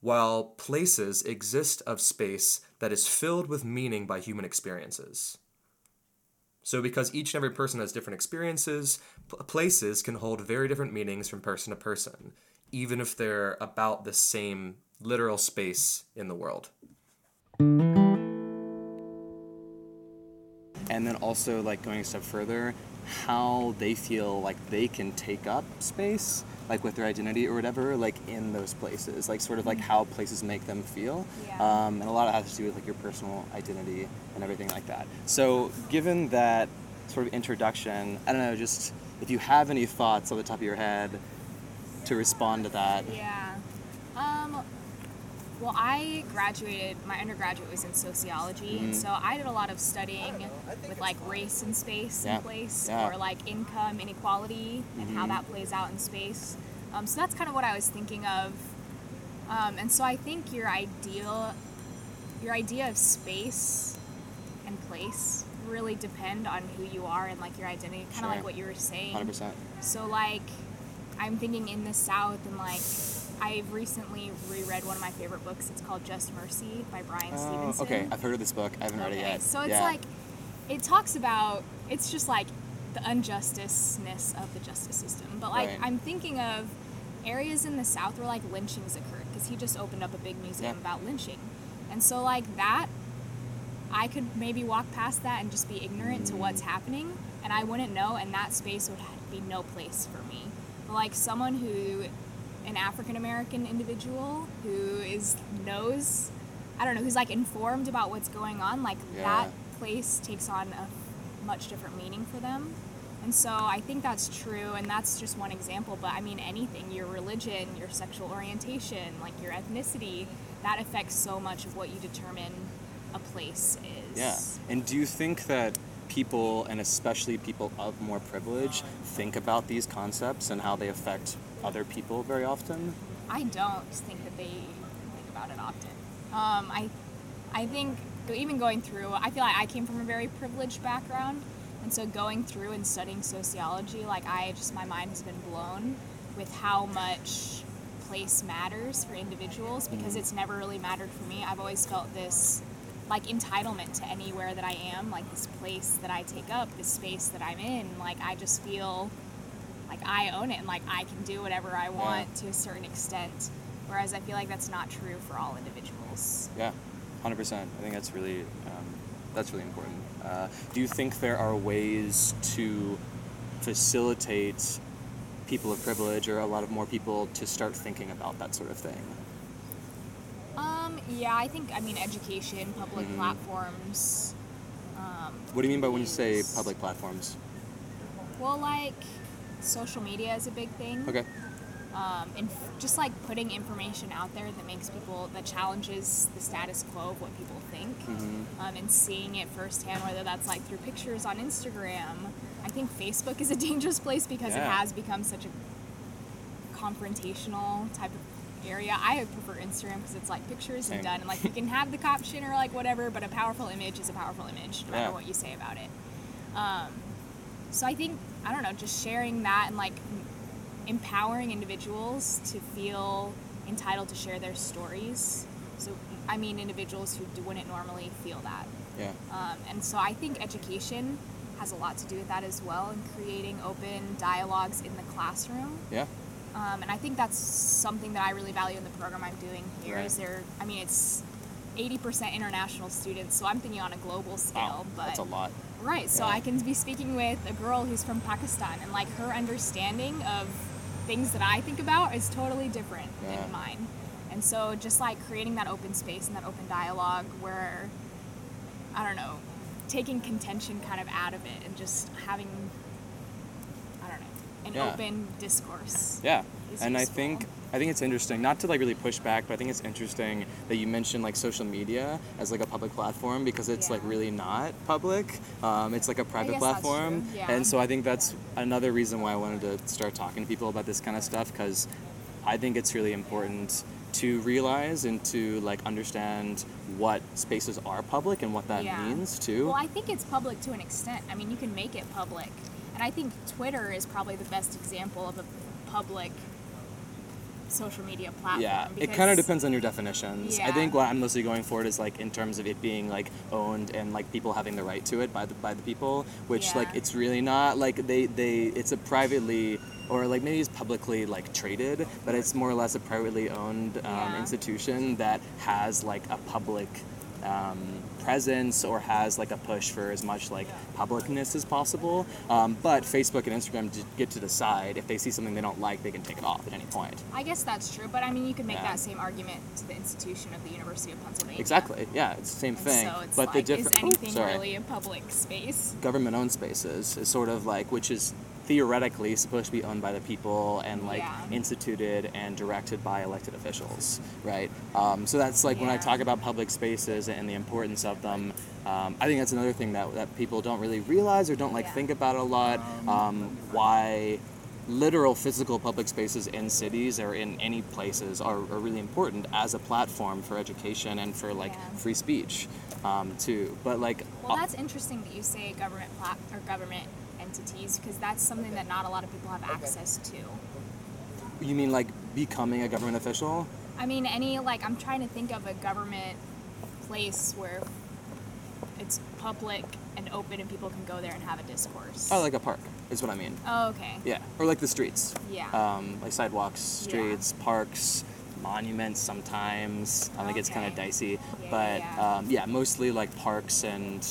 while places exist of space that is filled with meaning by human experiences. So, because each and every person has different experiences, places can hold very different meanings from person to person, even if they're about the same literal space in the world. And then also like going a step further, how they feel like they can take up space, like with their identity or whatever, like in those places, like sort of like how places make them feel. Yeah. Um, and a lot of it has to do with like your personal identity and everything like that. So, given that sort of introduction, I don't know, just if you have any thoughts on the top of your head to respond to that. Yeah. Um, well, I graduated, my undergraduate was in sociology, and so I did a lot of studying with like race and space Yeah. in place, Yeah. or like income inequality and how that plays out in space. Um, so that's kind of what I was thinking of. Um, and so I think your ideal, your idea of space and place really depend on who you are and like your identity, kind of Sure. like what you were saying. 100%. So like, I'm thinking in the South and like I've recently reread one of my favorite books. It's called Just Mercy by Bryan Oh, Stevenson. okay, I've heard of this book. I haven't read it yet. So it's yeah. like, it talks about, it's just like the unjusticeness of the justice system. But like, Right. I'm thinking of areas in the South where like lynchings occurred because he just opened up a big museum Yeah. about lynching. And so, like, that, I could maybe walk past that and just be ignorant to Mm. what's happening, and I wouldn't know, and that space would be no place for me. But like, someone who, an African American individual who is, knows, I don't know, who's like informed about what's going on, like, Yeah. that place takes on a much different meaning for them. And so I think that's true, and that's just one example. But I mean, anything, your religion, your sexual orientation, like your ethnicity, that affects so much of what you determine a place is. Yeah. And do you think that people, and especially people of more privilege, oh, think about these concepts and how they affect other people very often? I don't think that they think about it often. Um, I, I think even going through, I feel like I came from a very privileged background, and so going through and studying sociology, like I just my mind has been blown with how much place matters for individuals because it's never really mattered for me. I've always felt this like entitlement to anywhere that I am, like this place that I take up, this space that I'm in. Like I just feel like I own it and like I can do whatever I want to a certain extent. Whereas I feel like that's not true for all individuals. Yeah, hundred percent. I think that's really um, that's really important. Uh, do you think there are ways to facilitate people of privilege or a lot of more people to start thinking about that sort of thing? Um, yeah, I think I mean education, public Mhm. platforms. Um, What do you mean by when you say public platforms? Well, like social media is a big thing. Okay. um, and f- just like putting information out there that makes people that challenges the status quo of what people think Mhm. um, and seeing it firsthand whether that's like through pictures on instagram i think facebook is a dangerous place because it has become such a confrontational type of area i prefer instagram because it's like pictures Same. and done and like you can have the caption or like whatever but a powerful image is a powerful image no matter what you say about it um, so I think I don't know, just sharing that and like empowering individuals to feel entitled to share their stories. So I mean individuals who wouldn't normally feel that. Yeah. Um, and so I think education has a lot to do with that as well, and creating open dialogues in the classroom. Yeah. Um, and I think that's something that I really value in the program I'm doing here. Is Right. there? I mean, it's 80% international students, so I'm thinking on a global scale. Wow, but that's a lot. Right. So I can be speaking with a girl who's from Pakistan, and like her understanding of things that I think about is totally different Yeah. than mine. And so just like creating that open space and that open dialogue where I don't know, taking contention kind of out of it and just having I don't know, an Yeah. open discourse. Yeah, and I think I think it's interesting. Not to like really push back, but I think it's interesting that you mentioned like social media as like a public platform because it's like really not public. Um, it's like a private platform, yeah. and so I think that's another reason why I wanted to start talking to people about this kind of stuff because I think it's really important to realize and to like understand what spaces are public and what that Yeah. means too. Well, I think it's public to an extent. I mean, you can make it public. And I think Twitter is probably the best example of a public social media platform. Yeah, it kind of depends on your definitions. Yeah. I think what I'm mostly going for is like in terms of it being like owned and like people having the right to it by the by the people, which like it's really not. Like they they it's a privately or like maybe it's publicly like traded, but it's more or less a privately owned um, Yeah. institution that has like a public. Um, presence or has like a push for as much like publicness as possible um, but facebook and instagram d- get to decide if they see something they don't like they can take it off at any point I guess that's true, but I mean, you could make Yeah. that same argument to the institution of the University of Pennsylvania. Exactly. Yeah, it's the same And thing. So it's but like, the difference. is anything sorry. really a public space? Government-owned spaces is sort of like which is theoretically supposed to be owned by the people and like Yeah. instituted and directed by elected officials, right? Um, so that's like when I talk about public spaces and the importance of them. Um, I think that's another thing that, that people don't really realize or don't like Yeah. think about a lot. Um, why literal physical public spaces in cities or in any places are, are really important as a platform for education and for like Yeah. free speech um, too. But like, Well, that's interesting that you say government plat- or government entities because that's something that not a lot of people have access to. you mean like becoming a government official? I mean, any like I'm trying to think of a government place where it's public and open and people can go there and have a discourse. Oh, like a park is what I mean. Oh, okay. Yeah, or like the streets. Yeah. Um, like sidewalks, Yeah. streets, parks, monuments. Sometimes I think it's kind of dicey, Yeah, but yeah. Um, yeah, mostly like parks and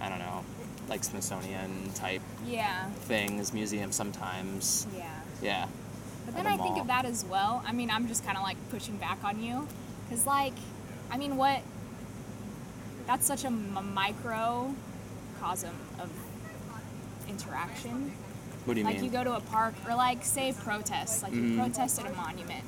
I don't know, like Smithsonian type Yeah. things, museums sometimes. Yeah. Yeah. But then I think of that as well. I mean, I'm just kind of like pushing back on you. Because, like, I mean, what. That's such a m- microcosm of interaction. What do you like, mean? Like you go to a park, or like, say, protests. Like, Mhm. you protest at a monument.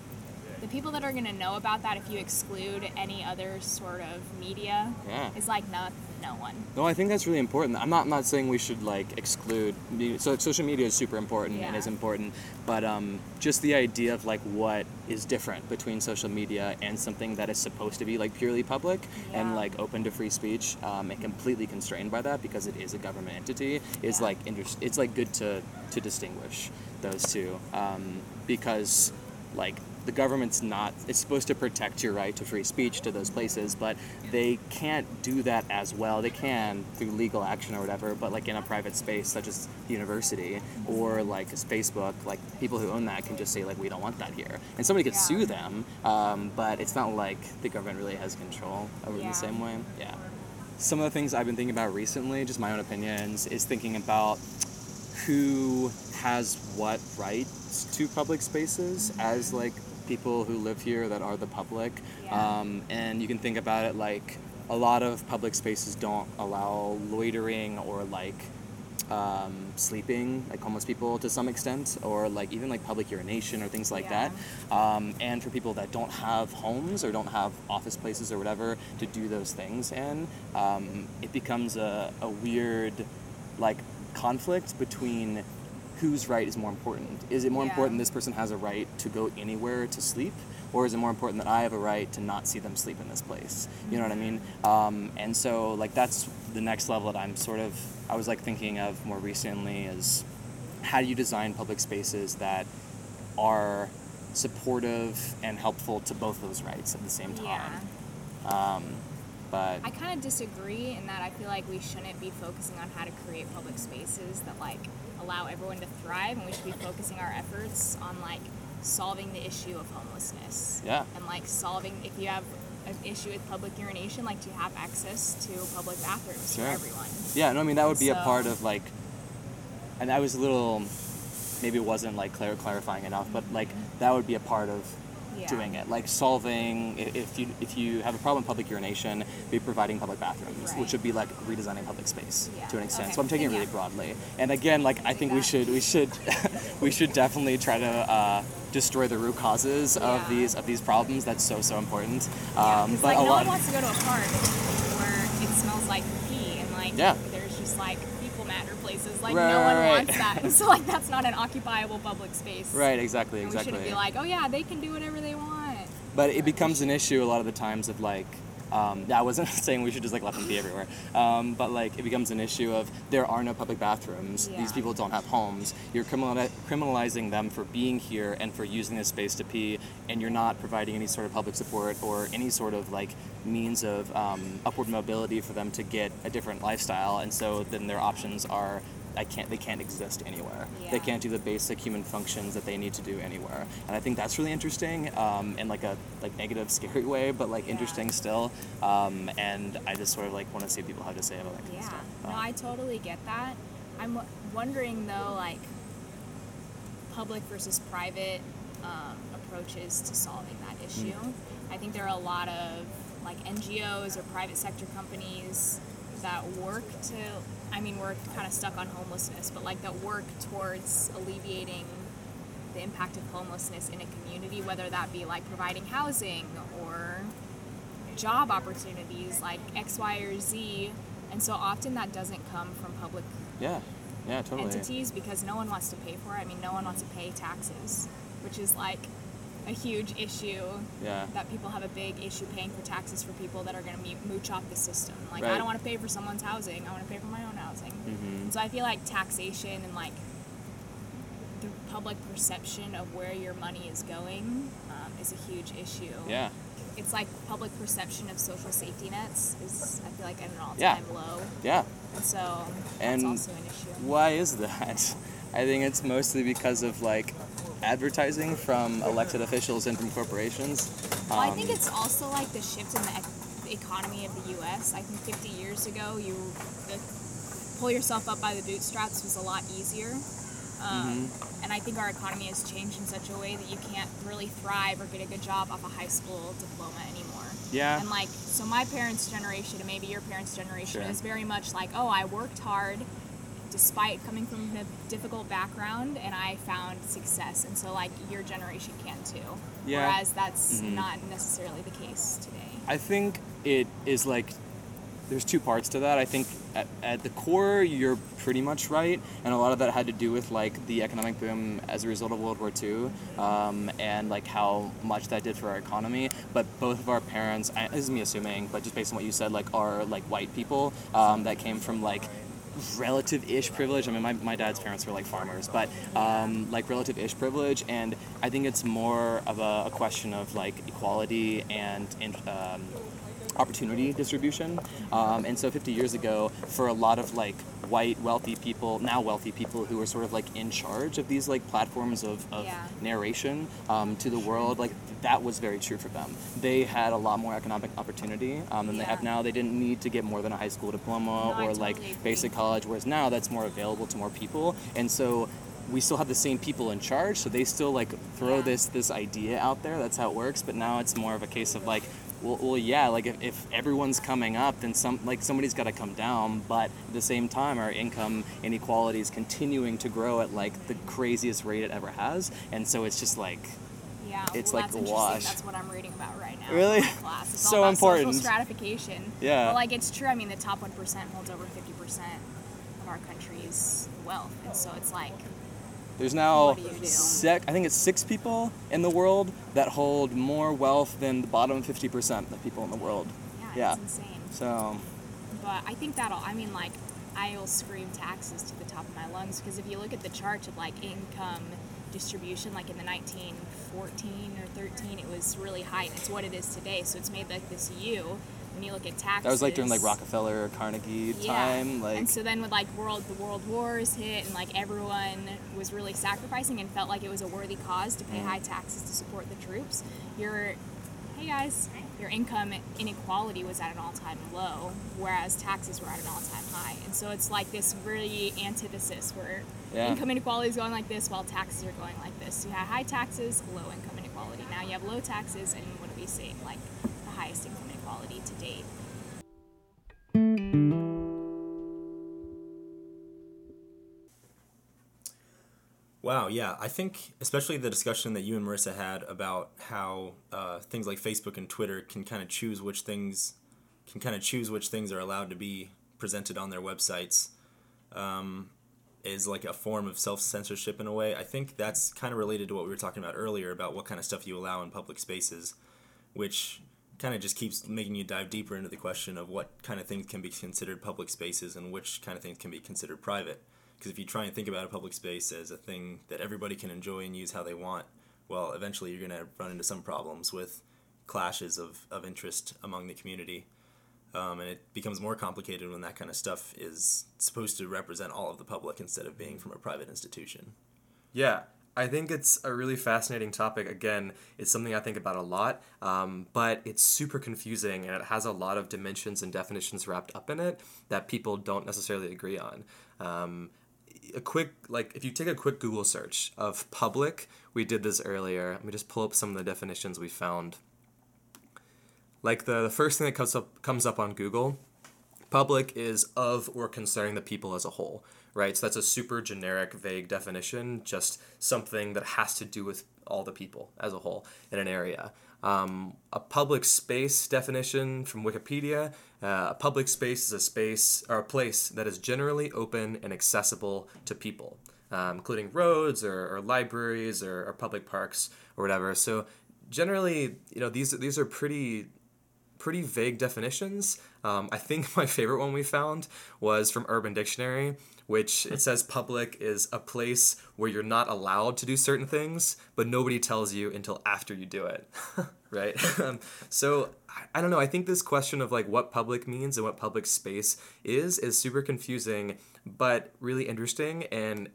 The people that are going to know about that if you exclude any other sort of media Yeah. is like no, no one. No, I think that's really important. I'm not I'm not saying we should like exclude. So social media is super important and Yeah. is important, but um, just the idea of like what is different between social media and something that is supposed to be like purely public and like open to free speech um, and completely constrained by that because it is a government entity is Yeah. like inter- it's like good to to distinguish those two um, because like the government's not it's supposed to protect your right to free speech to those places but they can't do that as well. They can through legal action or whatever but like in a private space such as the university or like facebook like people who own that can just say like we don't want that here. And somebody could Yeah. sue them um, but it's not like the government really has control over it in the same way. Yeah. Some of the things i've been thinking about recently just my own opinions is thinking about who has what rights to public spaces as like people who live here that are the public Yeah. um, and you can think about it like a lot of public spaces don't allow loitering or like um, sleeping like homeless people to some extent or like even like public urination or things like Yeah. that um, and for people that don't have homes or don't have office places or whatever to do those things in um, it becomes a, a weird like conflict between whose right is more important? Is it more Yeah. important this person has a right to go anywhere to sleep or is it more important that i have a right to not see them sleep in this place? You know what i mean? Um, and so like that's the next level that i'm sort of i was like thinking of more recently is how do you design public spaces that are supportive and helpful to both those rights at the same time? Yeah. um, but I kind of disagree in that I feel like we shouldn't be focusing on how to create public spaces that like allow everyone to thrive, and we should be focusing our efforts on like solving the issue of homelessness. Yeah. And like solving if you have an issue with public urination, like to have access to public bathrooms Sure. for everyone. Yeah, no, I mean that would be a part of like, and I was a little, maybe it wasn't like clar- clarifying enough, but like that would be a part of Yeah. doing it, like solving if you if you have a problem with public urination, be providing public bathrooms, Right. which would be like redesigning public space Yeah. to an extent. Okay. So I'm taking it really broadly, and again, like I think we should we should we should definitely try to. Uh, destroy the root causes of these of these problems that's so so important um, but like a no lot one wants to go to a park where it smells like pee and like Yeah. there's just like Like Right, no one right, wants that. so like that's not an occupiable public space. right exactly And exactly we shouldn't be like, oh yeah, they can do whatever they want. but it becomes an issue a lot of the times of like um, yeah, I wasn't saying we should just like let them be everywhere, um, but like it becomes an issue of there are no public bathrooms. These people don't have homes. You're criminali- criminalizing them for being here and for using this space to pee, and you're not providing any sort of public support or any sort of like means of um, upward mobility for them to get a different lifestyle. And so then their options are I can't they can't exist anywhere. They can't do the basic human functions that they need to do anywhere. And I think that's really interesting um, in like a like negative, scary way, but like Yeah. interesting still. Um, and I just sort of like want to see what people have to say about that kind Yeah. of stuff. No, Um, I totally get that. I'm w- wondering though, like public versus private um, approaches to solving that issue. I think there are a lot of like NGOs or private sector companies that work to. I mean, we're kind of stuck on homelessness, but like that work towards alleviating the impact of homelessness in a community, whether that be like providing housing or job opportunities like X, Y, or Z. And so often that doesn't come from public yeah, yeah, totally. entities because no one wants to pay for it. I mean, no one wants to pay taxes, which is like a huge issue Yeah. that people have a big issue paying for taxes for people that are going to mooch off the system. Like, Right. I don't want to pay for someone's housing, I want to pay for my own housing. Mhm. So I feel like taxation and like the public perception of where your money is going um, is a huge issue. Yeah. It's like public perception of social safety nets is, I feel like, at an all Yeah. time low. Yeah. And so And also an issue. Why is that? I think it's mostly because of like advertising from elected officials and from corporations. Well, I Um, think it's also like the shift in the ec- the economy of the U.S. I think 50 years ago, you the, pull yourself up by the bootstraps was a lot easier. Um, Mm-hmm. And I think our economy has changed in such a way that you can't really thrive or get a good job off a high school diploma anymore. Yeah. And like, so my parents' generation and maybe your parents' generation Sure. is very much like, oh, I worked hard despite coming from a difficult background and I found success. And so, like, your generation can too. Yeah. Mm-hmm. Whereas that's not necessarily the case today. I think it is like there's two parts to that. I think at, at the core you're pretty much right, and a lot of that had to do with like the economic boom as a result of World War II, um, and like how much that did for our economy. But both of our parents, I, this is me assuming, but just based on what you said, like are like white people um, that came from like relative-ish privilege. I mean, my, my dad's parents were like farmers, but um, like relative-ish privilege, and I think it's more of a, a question of like equality and, and um, opportunity distribution. Um, and so 50 years ago, for a lot of like white wealthy people, now wealthy people who were sort of like in charge of these like platforms of, of Yeah. narration um, to the world, like that was very true for them. They had a lot more economic opportunity um, than they have now. They didn't need to get more than a high school diploma No, or totally like agree. basic college, whereas now that's more available to more people. And so we still have the same people in charge, so they still like throw Yeah. this this idea out there. That's how it works. But now it's more of a case of like, well, well yeah, like if, if everyone's coming up, then some like somebody's got to come down. But at the same time, our income inequality is continuing to grow at like the craziest rate it ever has, and so it's just like. Yeah, It's well, like that's a wash. That's what I'm reading about right now. Really? Class. It's So all about important. Social stratification. Yeah. But like, it's true. I mean, the top one percent holds over fifty percent of our country's wealth, and so it's like, There's now What do you do? six, I think it's six people in the world that hold more wealth than the bottom 50% of people in the world. yeah, Yeah. it's insane. So, um, But I think that'll. I mean, like, I'll scream taxes to the top of my lungs because if you look at the chart of like income distribution, like in the 1914 or 13, it was really high, and it's what it is today. So it's made like this U. When you look at taxes, that was like during like Rockefeller, or Carnegie time. Like, and so then with like world the world wars hit and like everyone was really sacrificing and felt like it was a worthy cause to pay Mm. high taxes to support the troops. Your hey guys, your income inequality was at an all-time low, whereas taxes were at an all-time high. And so it's like this really antithesis where Yeah. income inequality is going like this while taxes are going like this. So You have high taxes, low income inequality. Now you have low taxes and what do we see? Like the highest income date. Wow, yeah. I think especially the discussion that you and Marissa had about how uh, things like Facebook and Twitter can kind of choose which things can kind of choose which things are allowed to be presented on their websites um, is like a form of self censorship in a way. I think that's kind of related to what we were talking about earlier about what kind of stuff you allow in public spaces, which kind of just keeps making you dive deeper into the question of what kind of things can be considered public spaces and which kind of things can be considered private. Because if you try and think about a public space as a thing that everybody can enjoy and use how they want, well, eventually you're going to run into some problems with clashes of, of interest among the community. Um, and it becomes more complicated when that kind of stuff is supposed to represent all of the public instead of being from a private institution. Yeah, I think it's a really fascinating topic. Again, it's something I think about a lot, um, but it's super confusing and it has a lot of dimensions and definitions wrapped up in it that people don't necessarily agree on. Um, a quick, like, if you take a quick Google search of public, we did this earlier. Let me just pull up some of the definitions we found. Like the, the first thing that comes up comes up on Google Public is of or concerning the people as a whole, right? So that's a super generic, vague definition, just something that has to do with all the people as a whole in an area. Um, a public space definition from Wikipedia uh, a public space is a space or a place that is generally open and accessible to people, um, including roads or, or libraries or, or public parks or whatever. So generally, you know, these these are pretty pretty vague definitions. Um, I think my favorite one we found was from Urban Dictionary, which it says public is a place where you're not allowed to do certain things, but nobody tells you until after you do it, right? Um, so I- I don't know. I think this question of like what public means and what public space is is super confusing, but really interesting and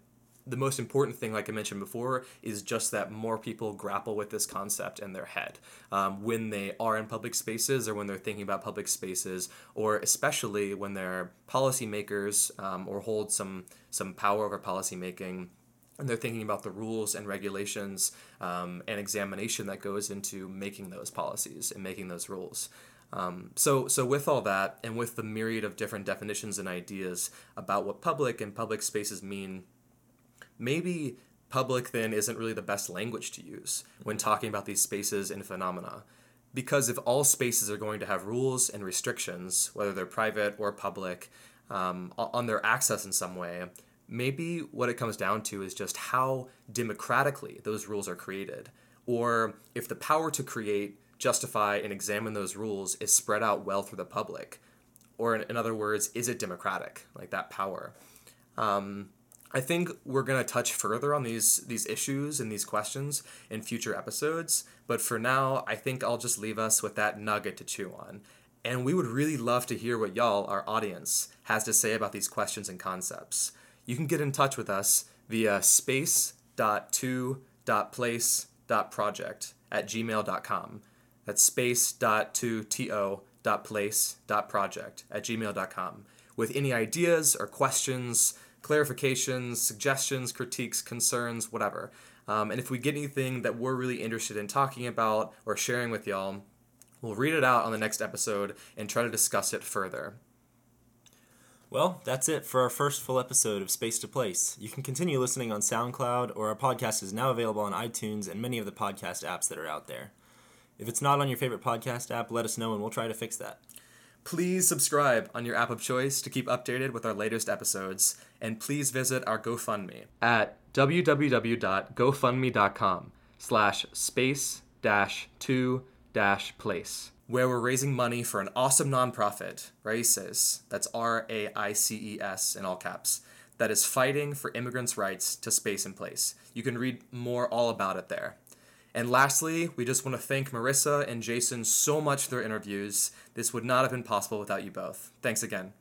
the most important thing, like I mentioned before, is just that more people grapple with this concept in their head um, when they are in public spaces or when they're thinking about public spaces, or especially when they're policymakers um, or hold some some power over policymaking. And they're thinking about the rules and regulations um, and examination that goes into making those policies and making those rules. Um, so, so with all that, and with the myriad of different definitions and ideas about what public and public spaces mean maybe public then isn't really the best language to use when talking about these spaces and phenomena. Because if all spaces are going to have rules and restrictions, whether they're private or public, um, on their access in some way, maybe what it comes down to is just how democratically those rules are created. Or if the power to create, justify, and examine those rules is spread out well through the public. Or in, in other words, is it democratic, like that power? Um, I think we're gonna touch further on these these issues and these questions in future episodes. But for now, I think I'll just leave us with that nugget to chew on. And we would really love to hear what y'all, our audience, has to say about these questions and concepts. You can get in touch with us via space.2.place.project at gmail.com. That's space.2to.place.project at gmail.com with any ideas or questions, clarifications, suggestions, critiques, concerns, whatever. Um, and if we get anything that we're really interested in talking about or sharing with y'all, we'll read it out on the next episode and try to discuss it further. Well, that's it for our first full episode of Space to Place. You can continue listening on SoundCloud, or our podcast is now available on iTunes and many of the podcast apps that are out there. If it's not on your favorite podcast app, let us know and we'll try to fix that. Please subscribe on your app of choice to keep updated with our latest episodes, and please visit our GoFundMe at www.gofundme.com slash space dash two dash place, where we're raising money for an awesome nonprofit, Raices, that's R-A-I-C-E-S in all caps, that is fighting for immigrants' rights to space and place. You can read more all about it there. And lastly, we just want to thank Marissa and Jason so much for their interviews. This would not have been possible without you both. Thanks again.